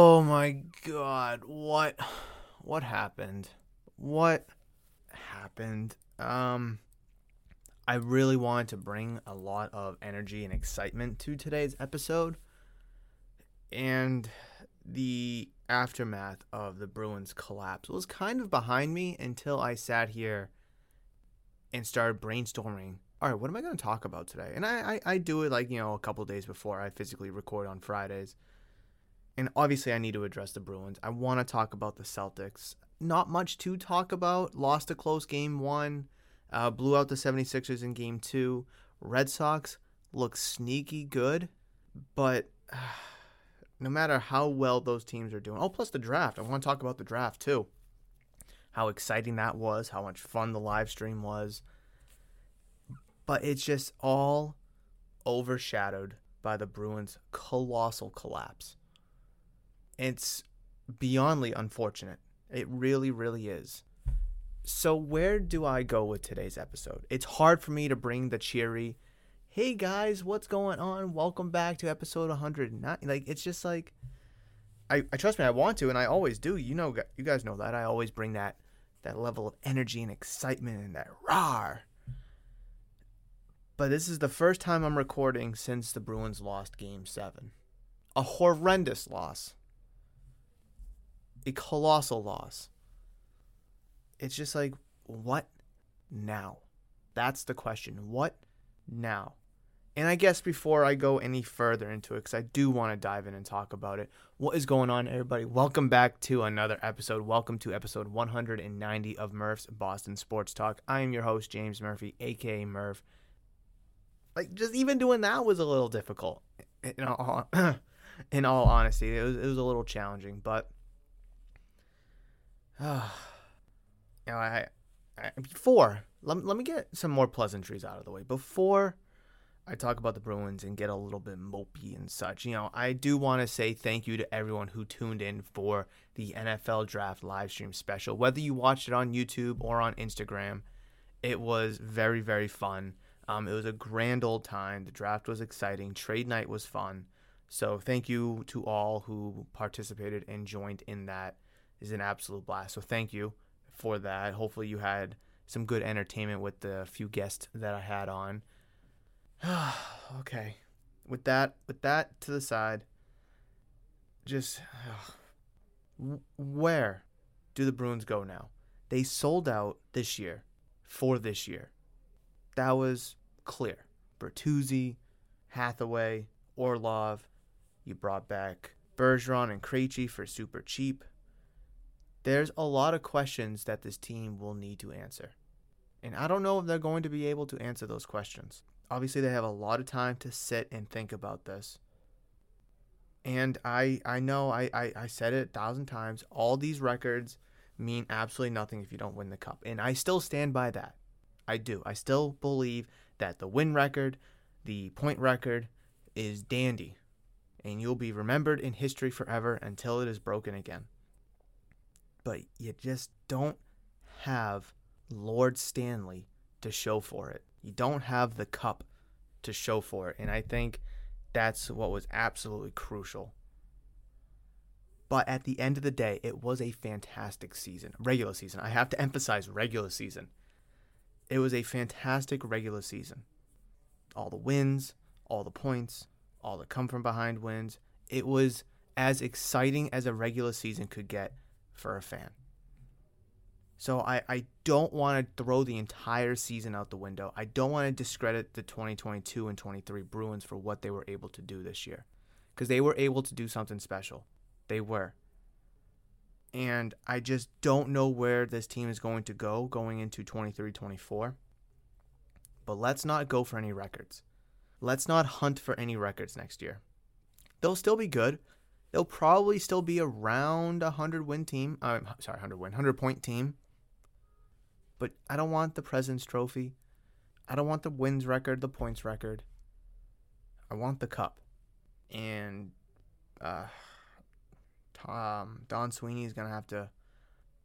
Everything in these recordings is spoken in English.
Oh my god, what what happened? What happened? Um I really wanted to bring a lot of energy and excitement to today's episode. And the aftermath of the Bruins collapse was kind of behind me until I sat here and started brainstorming. All right, what am I going to talk about today? And I, I, I do it like, you know, a couple days before I physically record on Fridays and obviously I need to address the Bruins. I want to talk about the Celtics. Not much to talk about. Lost a close game one, uh, blew out the 76ers in game two. Red Sox look sneaky good, but uh, no matter how well those teams are doing. Oh, plus the draft. I want to talk about the draft too. How exciting that was, how much fun the live stream was. But it's just all overshadowed by the Bruins' colossal collapse. It's beyondly unfortunate. It really, really is. So, where do I go with today's episode? It's hard for me to bring the cheery, hey guys, what's going on? Welcome back to episode 109. Like, it's just like, I, I trust me, I want to, and I always do. You know, you guys know that. I always bring that that level of energy and excitement and that rar. But this is the first time I'm recording since the Bruins lost game seven. A horrendous loss a colossal loss. It's just like, what now? That's the question. What now? And I guess before I go any further into it, because I do want to dive in and talk about it, what is going on, everybody? Welcome back to another episode. Welcome to episode 190 of Murph's Boston Sports Talk. I am your host, James Murphy, aka Murph. Like, just even doing that was a little difficult. In all, in all honesty, it was, it was a little challenging, but you know, I, I before let, let me get some more pleasantries out of the way before I talk about the Bruins and get a little bit mopey and such. You know, I do want to say thank you to everyone who tuned in for the NFL Draft live stream special. Whether you watched it on YouTube or on Instagram, it was very very fun. Um, it was a grand old time. The draft was exciting. Trade night was fun. So thank you to all who participated and joined in that is an absolute blast. So thank you for that. Hopefully you had some good entertainment with the few guests that I had on. okay. With that with that to the side, just where do the Bruins go now? They sold out this year for this year. That was clear. Bertuzzi, Hathaway, Orlov. You brought back Bergeron and Krejci for super cheap there's a lot of questions that this team will need to answer. And I don't know if they're going to be able to answer those questions. Obviously, they have a lot of time to sit and think about this. And I I know I, I, I said it a thousand times. All these records mean absolutely nothing if you don't win the cup. And I still stand by that. I do. I still believe that the win record, the point record, is dandy. And you'll be remembered in history forever until it is broken again but you just don't have Lord Stanley to show for it. You don't have the cup to show for it. And I think that's what was absolutely crucial. But at the end of the day, it was a fantastic season, regular season. I have to emphasize regular season. It was a fantastic regular season. All the wins, all the points, all the come from behind wins. It was as exciting as a regular season could get for a fan. So I, I don't want to throw the entire season out the window. I don't want to discredit the 2022 and 23 Bruins for what they were able to do this year because they were able to do something special. They were. And I just don't know where this team is going to go going into 23 24. But let's not go for any records. Let's not hunt for any records next year. They'll still be good. They'll probably still be around a 100 win team. Uh, sorry, 100 win, 100 point team. But I don't want the President's Trophy. I don't want the wins record, the points record. I want the cup. And uh, um, Don Sweeney is gonna have to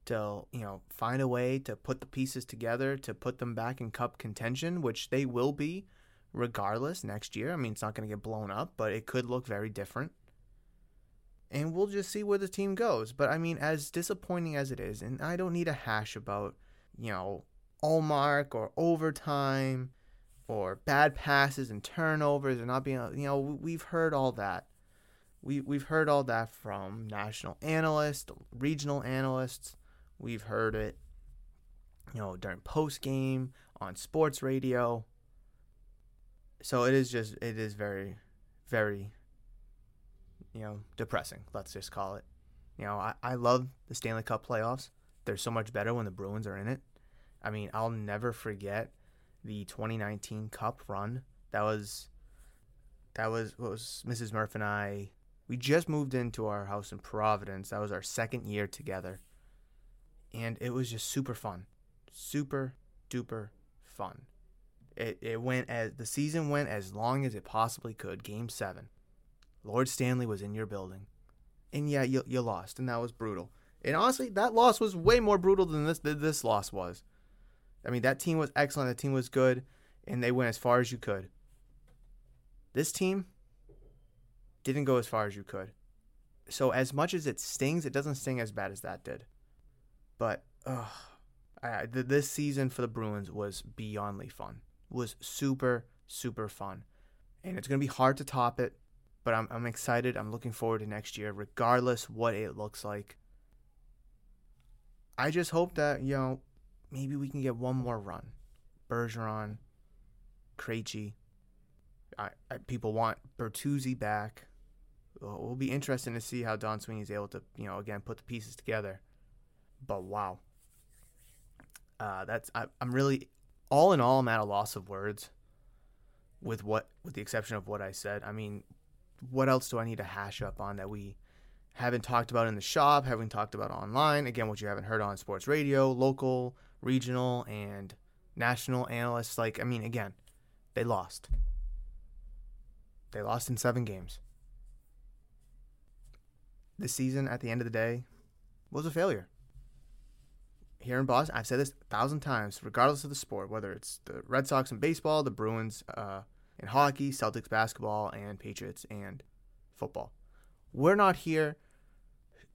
to you know find a way to put the pieces together to put them back in cup contention, which they will be regardless next year. I mean, it's not gonna get blown up, but it could look very different. And we'll just see where the team goes. But I mean, as disappointing as it is, and I don't need a hash about you know Ullmark or overtime or bad passes and turnovers and not being you know we've heard all that we we've heard all that from national analysts, regional analysts. We've heard it, you know, during post game on sports radio. So it is just it is very, very, you know, depressing. Let's just call it. You know, I, I love the Stanley Cup playoffs. They're so much better when the Bruins are in it. I mean, I'll never forget the 2019 Cup run. That was that was what was Mrs. Murph and I we just moved into our house in Providence. That was our second year together. And it was just super fun. Super duper fun. It, it went as the season went as long as it possibly could. Game seven. Lord Stanley was in your building. And yeah, you, you lost, and that was brutal. And honestly, that loss was way more brutal than this than this loss was. I mean, that team was excellent. The team was good, and they went as far as you could. This team, didn't go as far as you could. So as much as it stings, it doesn't sting as bad as that did. But ugh, I, this season for the Bruins was beyondly fun. Was super super fun, and it's gonna be hard to top it. But I'm I'm excited. I'm looking forward to next year, regardless what it looks like. I just hope that you know maybe we can get one more run. Bergeron, Krejci. I, I, people want Bertuzzi back it will be interesting to see how Don Sweeney is able to, you know, again put the pieces together. But wow, uh, that's I, I'm really all in all I'm at a loss of words. With what, with the exception of what I said, I mean, what else do I need to hash up on that we haven't talked about in the shop, haven't talked about online? Again, what you haven't heard on sports radio, local, regional, and national analysts. Like, I mean, again, they lost. They lost in seven games the season at the end of the day was a failure. Here in Boston, I've said this a thousand times, regardless of the sport, whether it's the Red Sox in baseball, the Bruins uh, in hockey, Celtics basketball, and Patriots and football. We're not here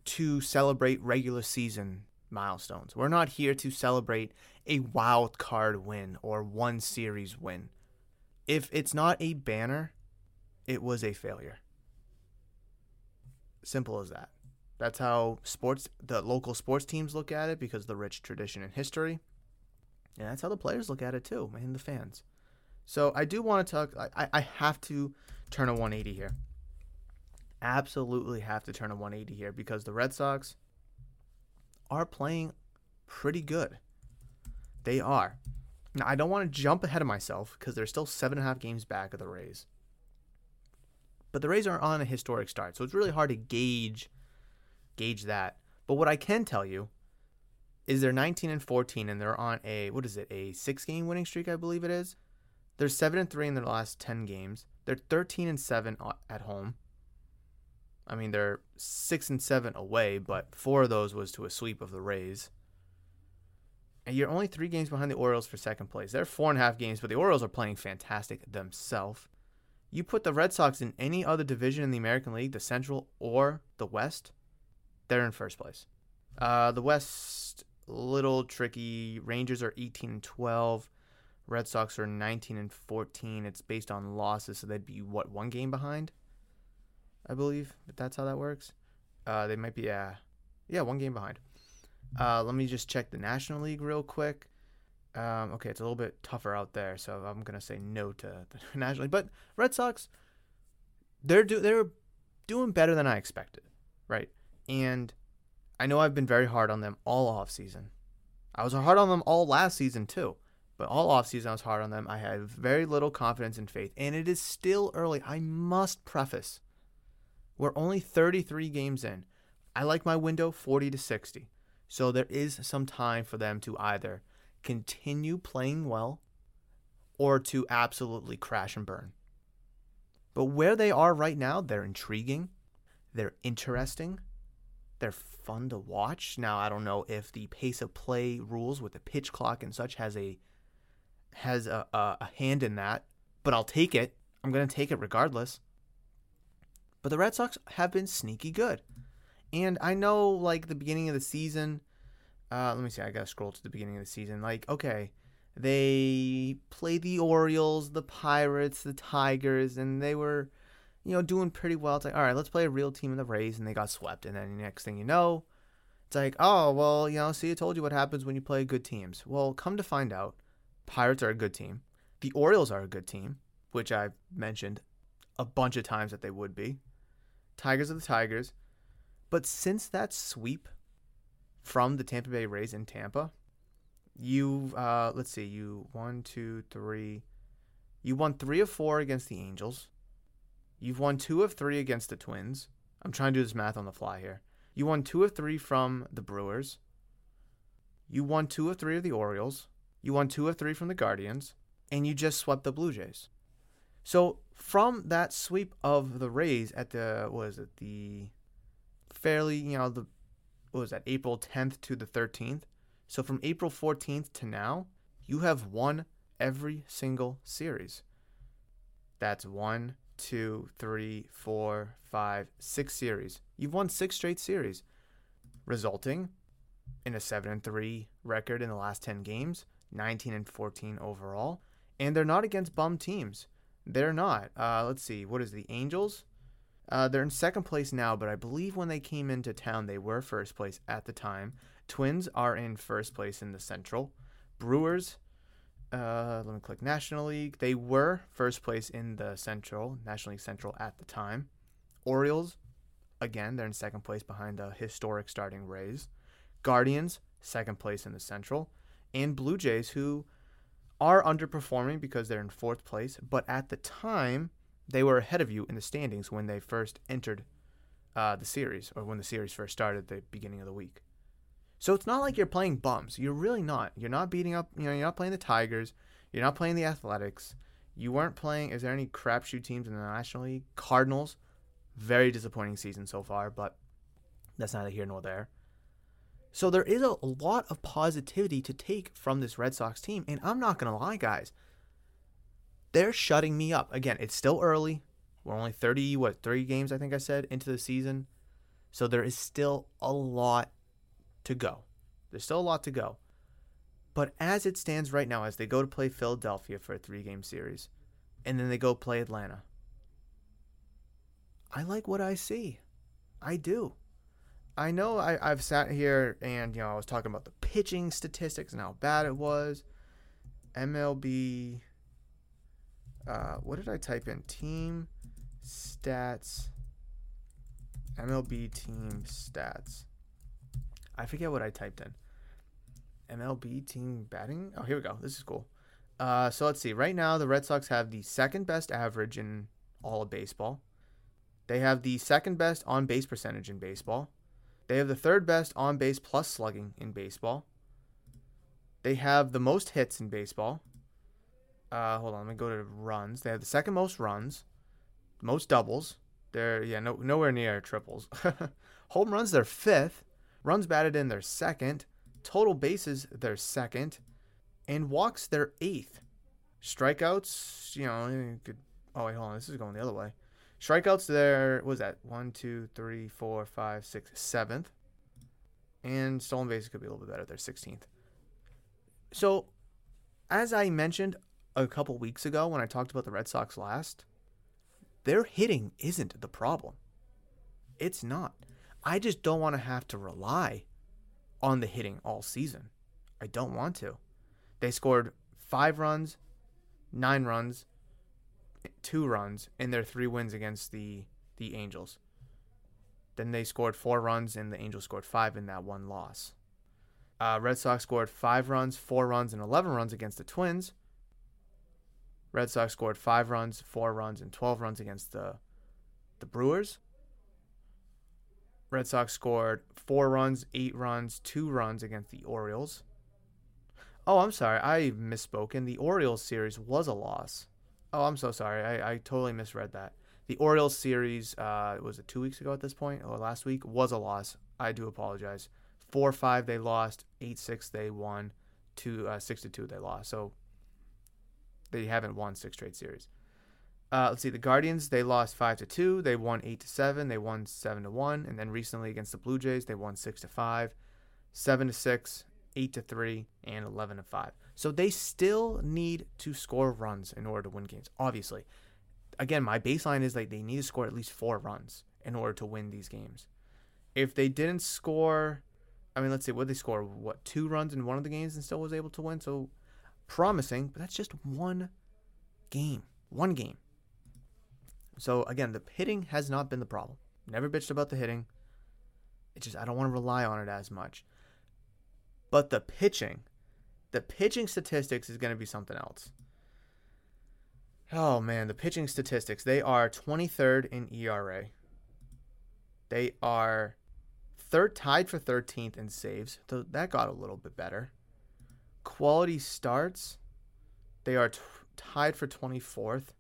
to celebrate regular season milestones. We're not here to celebrate a wild card win or one series win. If it's not a banner, it was a failure. Simple as that. That's how sports, the local sports teams look at it because of the rich tradition and history. And that's how the players look at it too, and the fans. So I do want to talk. I, I have to turn a 180 here. Absolutely have to turn a 180 here because the Red Sox are playing pretty good. They are. Now I don't want to jump ahead of myself because they're still seven and a half games back of the Rays but the Rays are on a historic start, so it's really hard to gauge gauge that. But what I can tell you is they're 19 and 14 and they're on a what is it? A 6-game winning streak, I believe it is. They're 7 and 3 in their last 10 games. They're 13 and 7 at home. I mean, they're 6 and 7 away, but 4 of those was to a sweep of the Rays. And you're only 3 games behind the Orioles for second place. They're 4.5 games, but the Orioles are playing fantastic themselves. You put the Red Sox in any other division in the American League, the Central or the West, they're in first place. Uh, the West, little tricky. Rangers are 18 and 12. Red Sox are 19 and 14. It's based on losses, so they'd be what one game behind, I believe. If that's how that works, uh, they might be uh, yeah, one game behind. Uh, let me just check the National League real quick. Um, okay, it's a little bit tougher out there, so I'm gonna say no to the National League. But Red Sox, they're do they're doing better than I expected, right? And I know I've been very hard on them all off season. I was hard on them all last season too. But all offseason, I was hard on them. I had very little confidence and faith. And it is still early. I must preface we're only 33 games in. I like my window 40 to 60. So there is some time for them to either continue playing well or to absolutely crash and burn. But where they are right now, they're intriguing, they're interesting, they're fun to watch. Now, I don't know if the pace of play rules with the pitch clock and such has a has a, a, a hand in that, but I'll take it. I'm going to take it regardless. But the Red Sox have been sneaky good. And I know, like, the beginning of the season, uh, let me see, I got to scroll to the beginning of the season. Like, okay, they played the Orioles, the Pirates, the Tigers, and they were, you know, doing pretty well. It's like, all right, let's play a real team in the Rays, and they got swept. And then the next thing you know, it's like, oh, well, you know, see, I told you what happens when you play good teams. Well, come to find out, Pirates are a good team. The Orioles are a good team, which I've mentioned a bunch of times that they would be. Tigers are the Tigers. But since that sweep from the Tampa Bay Rays in Tampa, you uh, let's see, you one, two, three, you won three of four against the Angels. You've won two of three against the Twins. I'm trying to do this math on the fly here. You won two of three from the Brewers. You won two of three of the Orioles. You won two of three from the Guardians, and you just swept the Blue Jays. So from that sweep of the Rays at the was it the fairly you know the what was that April 10th to the 13th. So from April 14th to now, you have won every single series. That's one, two, three, four, five, six series. You've won six straight series, resulting in a seven and three record in the last 10 games 19 and 14 overall. And they're not against bum teams. They're not. Uh, let's see. What is the Angels? Uh, they're in second place now, but I believe when they came into town, they were first place at the time. Twins are in first place in the Central. Brewers, uh, let me click National League. They were first place in the Central, National League Central at the time. Orioles, again, they're in second place behind the historic starting Rays. Guardians, second place in the Central and Blue Jays, who are underperforming because they're in fourth place, but at the time, they were ahead of you in the standings when they first entered uh, the series, or when the series first started at the beginning of the week. So it's not like you're playing bums. You're really not. You're not beating up, you know, you're not playing the Tigers. You're not playing the Athletics. You weren't playing, is there any crapshoot teams in the National League? Cardinals, very disappointing season so far, but that's neither here nor there. So there is a lot of positivity to take from this Red Sox team. And I'm not going to lie, guys. They're shutting me up. Again, it's still early. We're only 30, what, 30 games, I think I said, into the season. So there is still a lot to go. There's still a lot to go. But as it stands right now, as they go to play Philadelphia for a three game series, and then they go play Atlanta, I like what I see. I do. I know I, I've sat here and you know I was talking about the pitching statistics and how bad it was. MLB. Uh, what did I type in? Team stats. MLB team stats. I forget what I typed in. MLB team batting. Oh, here we go. This is cool. Uh, so let's see. Right now, the Red Sox have the second best average in all of baseball. They have the second best on base percentage in baseball. They have the third best on base plus slugging in baseball. They have the most hits in baseball. Uh, hold on, let me go to runs. They have the second most runs, most doubles. They're yeah, no, nowhere near triples. Home runs, they're fifth. Runs batted in, they're second. Total bases, they're second. And walks, they're eighth. Strikeouts, you know, could, oh wait, hold on, this is going the other way. Strikeouts there was that one, two, three, four, five, six, seventh, and stolen bases could be a little bit better. They're sixteenth. So, as I mentioned a couple weeks ago when I talked about the Red Sox last, their hitting isn't the problem. It's not. I just don't want to have to rely on the hitting all season. I don't want to. They scored five runs, nine runs, two runs in their three wins against the the Angels. Then they scored four runs, and the Angels scored five in that one loss. Uh, Red Sox scored five runs, four runs, and 11 runs against the Twins. Red Sox scored five runs, four runs, and 12 runs against the the Brewers. Red Sox scored four runs, eight runs, two runs against the Orioles. Oh, I'm sorry. I misspoken. The Orioles series was a loss. Oh, I'm so sorry. I, I totally misread that. The Orioles series, uh, was it two weeks ago at this point, or last week, was a loss. I do apologize. Four five they lost, eight six they won, two uh, six to two they lost. So they haven't won six straight series. Uh, let's see. The Guardians they lost five to two. They won eight to seven. They won seven to one. And then recently against the Blue Jays they won six to five, seven to six, eight to three, and eleven to five. So they still need to score runs in order to win games. Obviously, again, my baseline is like they need to score at least four runs in order to win these games. If they didn't score, I mean, let's see, what they score? What two runs in one of the games and still was able to win? So promising, but that's just one game. One game. So again, the hitting has not been the problem. Never bitched about the hitting. It's just I don't want to rely on it as much. But the pitching, the pitching statistics is going to be something else. Oh man, the pitching statistics. They are 23rd in ERA. They are third tied for 13th in saves. So that got a little bit better. Quality starts. They are t- tied for 24th.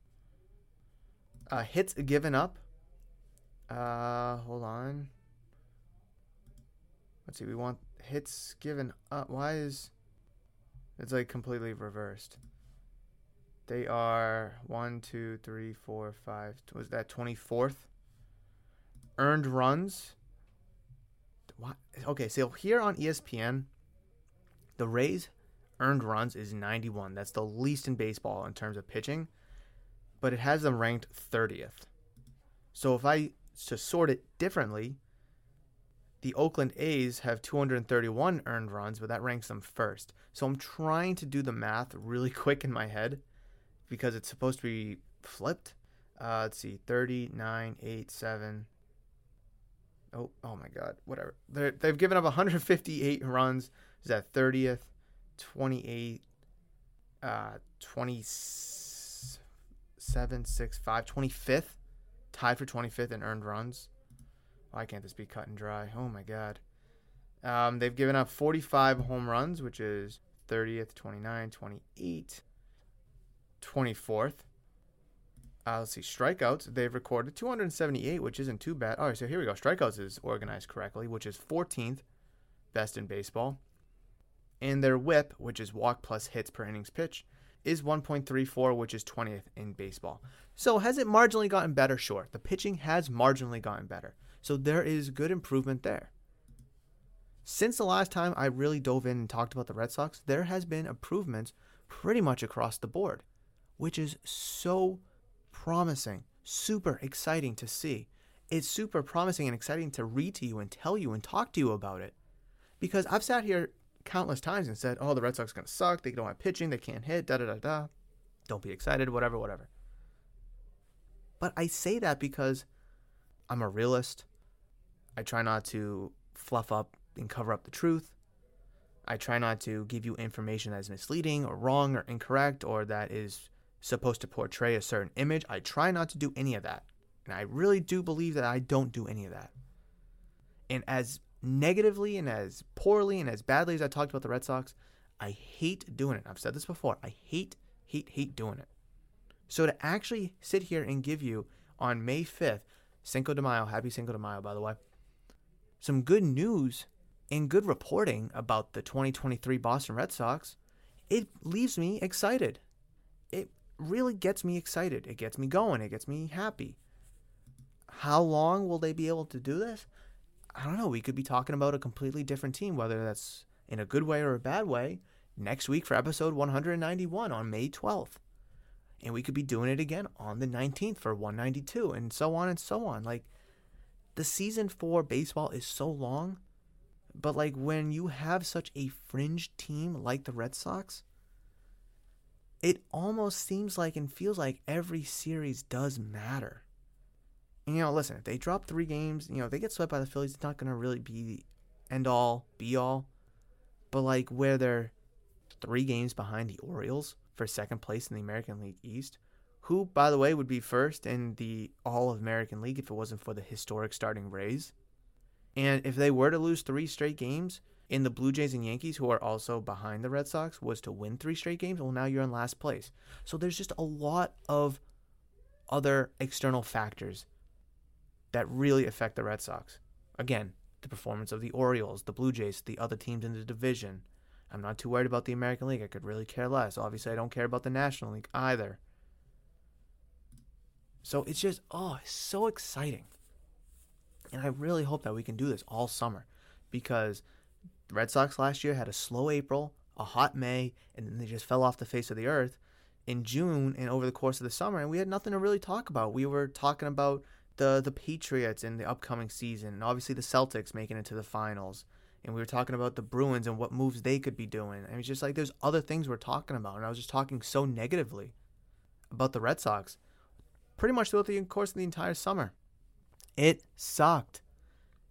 Uh, hits given up. Uh, hold on. Let's see. We want hits given up. Why is it's like completely reversed? They are one, two, three, four, five. Was that twenty fourth? Earned runs. What? Okay, so here on ESPN, the Rays earned runs is 91. That's the least in baseball in terms of pitching but it has them ranked 30th. So if I to sort it differently, the Oakland A's have 231 earned runs, but that ranks them first. So I'm trying to do the math really quick in my head because it's supposed to be flipped. Uh, let's see, 39, 8, 7. Oh, oh my God, whatever. they they've given up 158 runs. Is that 30th, 28, uh, 26 seven, six, five, 25th, tied for 25th in earned runs. Why can't this be cut and dry? Oh my God. Um, they've given up 45 home runs, which is 30th, 29, 28, 24th. Uh, let's see, strikeouts. They've recorded 278, which isn't too bad. All right, so here we go. Strikeouts is organized correctly, which is 14th best in baseball. And their whip, which is walk plus hits per innings pitch, is 1.34, which is 20th in baseball. So has it marginally gotten better? Sure. The pitching has marginally gotten better. So there is good improvement there. Since the last time I really dove in and talked about the Red Sox, there has been improvements pretty much across the board, which is so promising, super exciting to see. It's super promising and exciting to read to you and tell you and talk to you about it. Because I've sat here countless times and said, "Oh, the Red Sox are gonna suck. They don't have pitching. They can't hit. Da da da da. Don't be excited. Whatever, whatever." But I say that because I'm a realist. I try not to fluff up and cover up the truth. I try not to give you information that is misleading or wrong or incorrect or that is supposed to portray a certain image. I try not to do any of that. And I really do believe that I don't do any of that. And as negatively and as poorly and as badly as I talked about the Red Sox, I hate doing it. I've said this before. I hate, hate, hate doing it. So to actually sit here and give you on May 5th, Cinco de Mayo, happy Cinco de Mayo, by the way, some good news and good reporting about the 2023 Boston Red Sox, it leaves me excited. It really gets me excited. It gets me going. It gets me happy. How long will they be able to do this? I don't know. We could be talking about a completely different team, whether that's in a good way or a bad way, next week for episode 191 on May 12th. And we could be doing it again on the 19th for 192, and so on and so on. Like, the season for baseball is so long, but like when you have such a fringe team like the Red Sox, it almost seems like and feels like every series does matter you know, listen, if they drop three games, you know, if they get swept by the Phillies, it's not going to really be the end all, be all. But, like, where they're three games behind the Orioles for second place in the American League East, who, by the way, would be first in the All American League if it wasn't for the historic starting Rays. And if they were to lose three straight games, in the Blue Jays and Yankees, who are also behind the Red Sox, was to win three straight games, well, now you're in last place. So there's just a lot of other external factors that really affect the Red Sox. Again, the performance of the Orioles, the Blue Jays, the other teams in the division. I'm not too worried about the American League. I could really care less. Obviously, I don't care about the National League either. So it's just, oh, it's so exciting. And I really hope that we can do this all summer because the Red Sox last year had a slow April, a hot May, and then they just fell off the face of the earth in June and over the course of the summer, and we had nothing to really talk about. We were talking about the the Patriots in the upcoming season, and obviously the Celtics making it to the finals. And we were talking about the Bruins and what moves they could be doing. And it's just like there's other things we're talking about. And I was just talking so negatively about the Red Sox pretty much throughout the course of the entire summer. It sucked.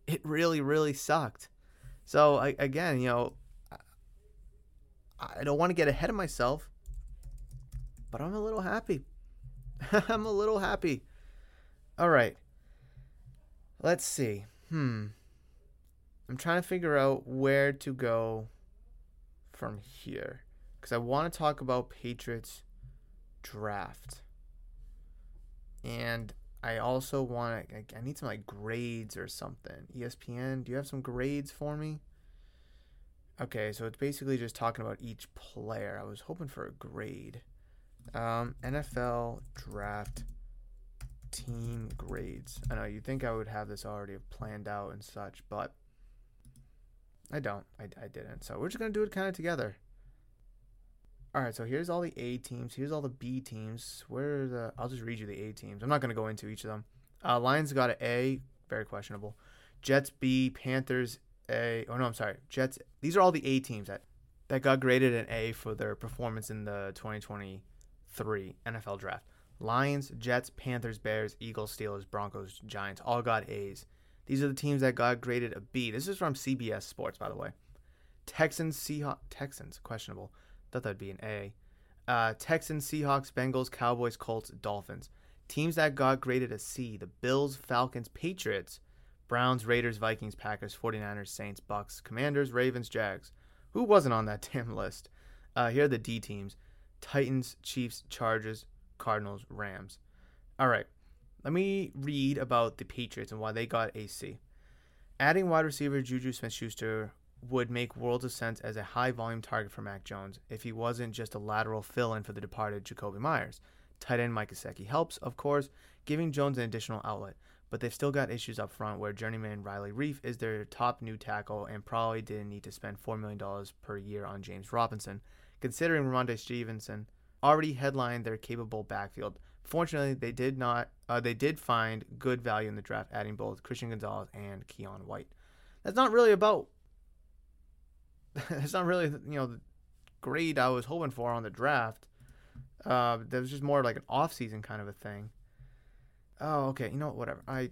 It really, really sucked. So I, again, you know, I don't want to get ahead of myself, but I'm a little happy. I'm a little happy. All right. Let's see. Hmm. I'm trying to figure out where to go from here because I want to talk about Patriots draft. And I also want to. I need some like grades or something. ESPN, do you have some grades for me? Okay, so it's basically just talking about each player. I was hoping for a grade. Um, NFL draft team grades. I know you think I would have this already planned out and such, but I don't. I, I didn't. So we're just gonna do it kind of together. All right, so here's all the A teams. Here's all the B teams. Where are the? I'll just read you the A teams. I'm not going to go into each of them. Uh, Lions got an A, very questionable. Jets B, Panthers A. Oh no, I'm sorry. Jets. These are all the A teams that that got graded an A for their performance in the 2023 NFL Draft. Lions, Jets, Panthers, Bears, Eagles, Steelers, Broncos, Giants all got A's. These are the teams that got graded a B. This is from CBS Sports, by the way. Texans, Seahawks, Texans, questionable. Thought that'd be an A. Uh, Texans, Seahawks, Bengals, Cowboys, Colts, Dolphins. Teams that got graded a C the Bills, Falcons, Patriots, Browns, Raiders, Vikings, Packers, 49ers, Saints, Bucks, Commanders, Ravens, Jags. Who wasn't on that damn list? Uh, here are the D teams Titans, Chiefs, Chargers, Cardinals, Rams. All right, let me read about the Patriots and why they got a C. Adding wide receiver Juju Smith Schuster would make worlds of sense as a high volume target for Mac Jones if he wasn't just a lateral fill in for the departed Jakobi Meyers. Tight end Mike Gesicki helps, of course, giving Jones an additional outlet, but they've still got issues up front where journeyman Riley Reiff is their top new tackle and probably didn't need to spend $4 million per year on James Robinson, considering Rhamondre Stevenson already headlined their capable backfield. Fortunately, they did not. Uh, they did find good value in the draft, adding both Christian Gonzalez and Keion White. That's not really about it's not really you know the grade I was hoping for on the draft. Uh, that was just more like an off-season kind of a thing. Oh, okay. You know whatever. I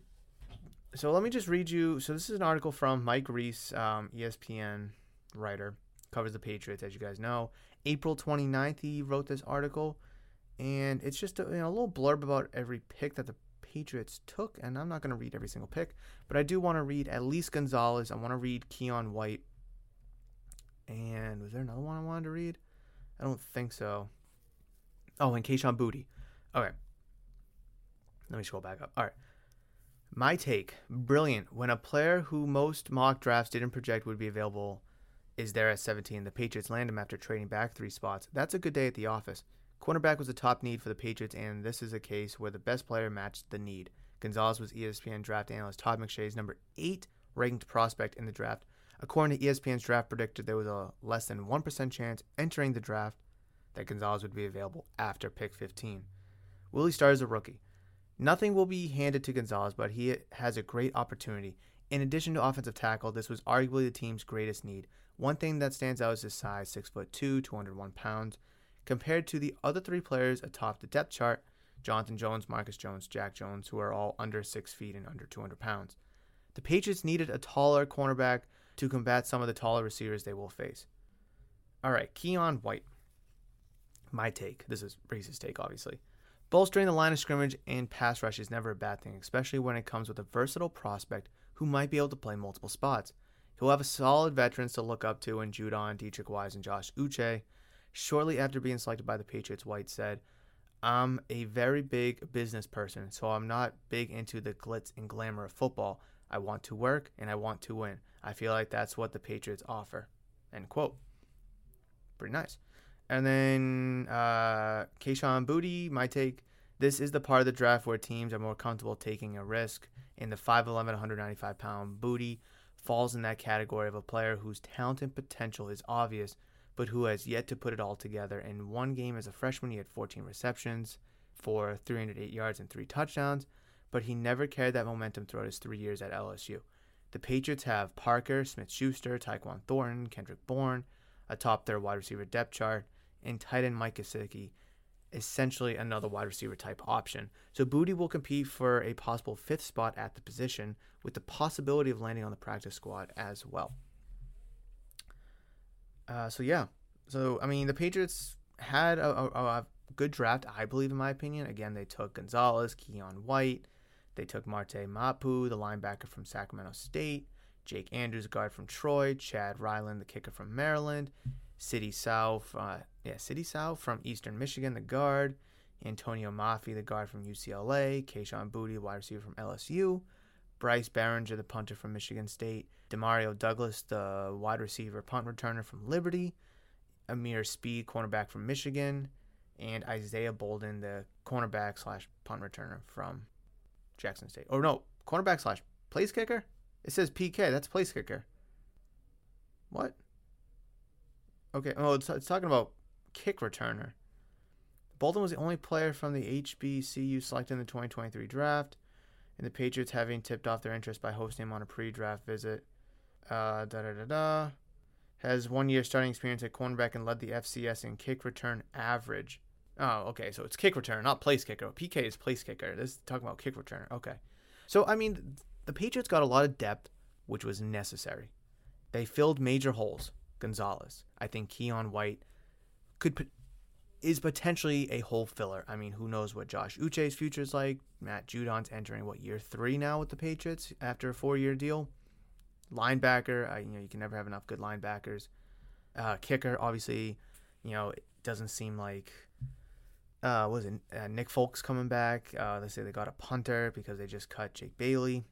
so let me just read you. So this is an article from Mike Reiss, um, ESPN writer, covers the Patriots, as you guys know. April 29th, he wrote this article, and it's just a, you know, a little blurb about every pick that the Patriots took. And I'm not going to read every single pick, but I do want to read at least Gonzalez. I want to read Keion White. And was there another one I wanted to read? I don't think so. Oh, and Kayshon Booty. Okay. Let me scroll back up. All right. My take brilliant. When a player who most mock drafts didn't project would be available is there at 17, the Patriots land him after trading back three spots. That's a good day at the office. Cornerback was a top need for the Patriots, and this is a case where the best player matched the need. Gonzalez was ESPN draft analyst Todd McShay's number eight ranked prospect in the draft, According to ESPN's draft predictor, there was a less than 1% chance entering the draft that Gonzalez would be available after pick 15. Willie Starr is a rookie. Nothing will be handed to Gonzalez, but he has a great opportunity. In addition to offensive tackle, this was arguably the team's greatest need. One thing that stands out is his size, 6'2", 201 pounds. Compared to the other three players atop the depth chart, Jonathan Jones, Marcus Jones, Jack Jones, who are all under six feet and under 200 pounds. The Patriots needed a taller cornerback to combat some of the taller receivers they will face. All right, Keion White. My take. This is Reiss's take, obviously. Bolstering the line of scrimmage and pass rush is never a bad thing, especially when it comes with a versatile prospect who might be able to play multiple spots. He'll have a solid veterans to look up to in Judon, Deatrich Wise, and Josh Uche. Shortly after being selected by the Patriots, White said, I'm a very big business person, so I'm not big into the glitz and glamour of football. I want to work and I want to win. I feel like that's what the Patriots offer. End quote. Pretty nice. And then uh, Kayshon Boutte, my take. This is the part of the draft where teams are more comfortable taking a risk. And the 5'11, 195 pound Booty falls in that category of a player whose talent and potential is obvious, but who has yet to put it all together. In one game as a freshman, he had 14 receptions for 308 yards and three touchdowns, but he never carried that momentum throughout his three years at LSU. The Patriots have Parker, Smith Schuster, Tyquan Thornton, Kendrick Bourne, atop their wide receiver depth chart, and tight end Mike Gesicki, essentially another wide receiver type option. So Booty will compete for a possible fifth spot at the position, with the possibility of landing on the practice squad as well. Uh, so yeah, so I mean the Patriots had a, a, a, good draft, I believe, in my opinion. Again, they took Gonzalez, Keion White, they took Marte Mapu, the linebacker from Sacramento State, Jake Andrews, guard from Troy, Chad Ryland, the kicker from Maryland, City South, uh, yeah, Sidy Sow from Eastern Michigan, the guard, Antonio Mafi, the guard from UCLA, Kayshon Booty, wide receiver from LSU, Bryce Baringer, the punter from Michigan State, Demario Douglas, the wide receiver punt returner from Liberty, Ameer Speed, cornerback from Michigan, and Isaiah Bolden, the cornerback slash punt returner from Jackson State. Or no, cornerback slash place kicker? It says PK. That's place kicker. What? Okay. Oh, it's, it's talking about kick returner. Bolden was the only player from the HBCU selected in the 2023 draft, and the Patriots having tipped off their interest by hosting him on a pre-draft visit. Uh, da da da da. Has one year starting experience at cornerback and led the FCS in kick return average. Oh, okay. So it's kick return, not place kicker. PK is place kicker. This is talking about kick returner. Okay. So I mean, the Patriots got a lot of depth, which was necessary. They filled major holes. Gonzalez. I think Keion White could is potentially a hole filler. I mean, who knows what Josh Uche's future is like? Matt Judon's entering what year three now with the Patriots after a four-year deal. Linebacker, you know, you can never have enough good linebackers. Uh, kicker, obviously, you know, it doesn't seem like. Uh, was it uh, Nick Folk's coming back? Uh, they say they got a punter because they just cut Jake Bailey.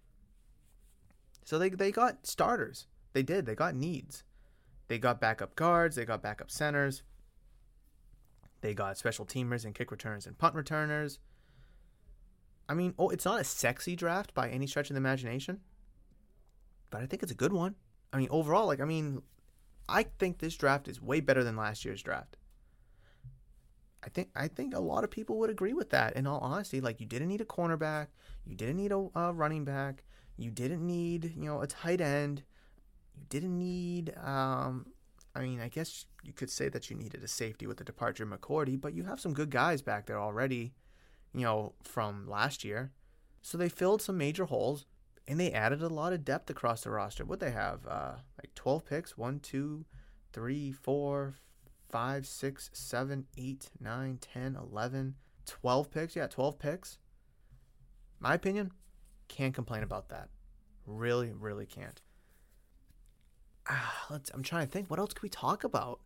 So they they got starters. They did. They got needs. They got backup guards. They got backup centers. They got special teamers and kick returners and punt returners. I mean, oh, it's not a sexy draft by any stretch of the imagination, but I think it's a good one. I mean, overall, like, I mean, I think this draft is way better than last year's draft. I think I think a lot of people would agree with that. In all honesty, like you didn't need a cornerback, you didn't need a, running back, you didn't need you know a tight end, you didn't need. Um, I mean, I guess you could say that you needed a safety with the departure of McCourty, but you have some good guys back there already, you know, from last year. So they filled some major holes and they added a lot of depth across the roster. What they have, uh, like 12 picks, 1, 2, 3, 4, 5, 6, 7, 8, 9, 10, 11, 12 picks. Yeah, 12 picks. My opinion, can't complain about that. Really, really can't. Ah, let's. I'm trying to think. What else could we talk about?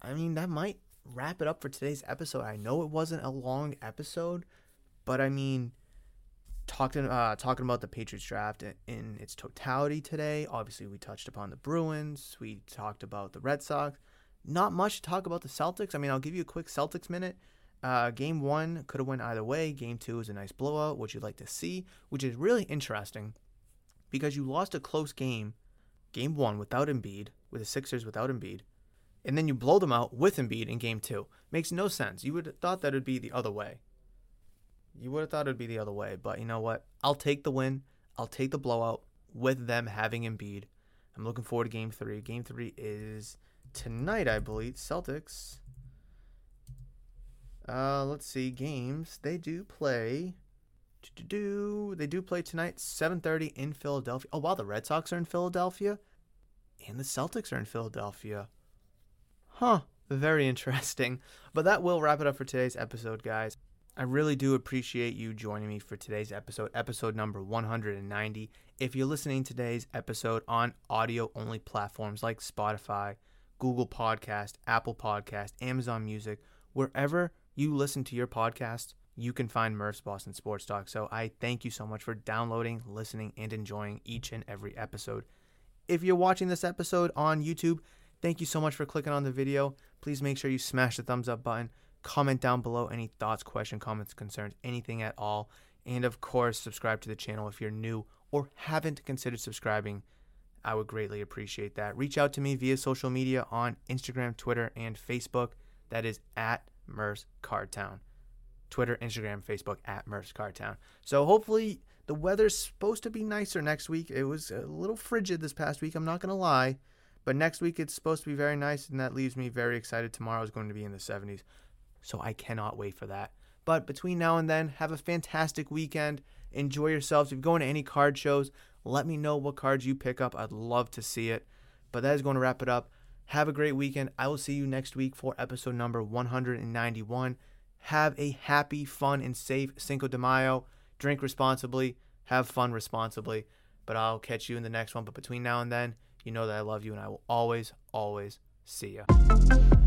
I mean, that might wrap it up for today's episode. I know it wasn't a long episode, but I mean, talking uh, talking about the Patriots draft in, in its totality today. Obviously, we touched upon the Bruins. We talked about the Red Sox. Not much to talk about the Celtics. I mean, I'll give you a quick Celtics minute. Uh, game one could have went either way. Game two is a nice blowout, which you'd like to see, which is really interesting because you lost a close game game one without Embiid, with the Sixers without Embiid, and then you blow them out with Embiid in game two. Makes no sense. You would have thought that would be the other way. You would have thought it would be the other way, but you know what? I'll take the win. I'll take the blowout with them having Embiid. I'm looking forward to game three. Game three is tonight, I believe. Celtics. Uh, let's see games. They do play. Do they do play tonight? 7:30 in Philadelphia. Oh wow, the Red Sox are in Philadelphia, and the Celtics are in Philadelphia. Huh. Very interesting. But that will wrap it up for today's episode, guys. I really do appreciate you joining me for today's episode, episode number 190. If you're listening to today's episode on audio only platforms like Spotify, Google Podcast, Apple Podcast, Amazon Music, wherever you listen to your podcast, you can find Murph's Boston Sports Talk. So I thank you so much for downloading, listening, and enjoying each and every episode. If you're watching this episode on YouTube, thank you so much for clicking on the video. Please make sure you smash the thumbs up button. Comment down below any thoughts, questions, comments, concerns, anything at all. And of course, subscribe to the channel if you're new or haven't considered subscribing. I would greatly appreciate that. Reach out to me via social media on Instagram, Twitter, and Facebook. That is at Murph's Cardtown. Twitter, Instagram, Facebook at Murph's Cardtown. So hopefully the weather's supposed to be nicer next week. It was a little frigid this past week, I'm not going to lie. But next week it's supposed to be very nice, and that leaves me very excited. Tomorrow is going to be in the 70s. So I cannot wait for that. But between now and then, have a fantastic weekend. Enjoy yourselves. If you're going to any card shows, let me know what cards you pick up. I'd love to see it. But that is going to wrap it up. Have a great weekend. I will see you next week for episode number 191. Have a happy, fun, and safe Cinco de Mayo. Drink responsibly. Have fun responsibly. But I'll catch you in the next one. But between now and then, you know that I love you and I will always, always see you.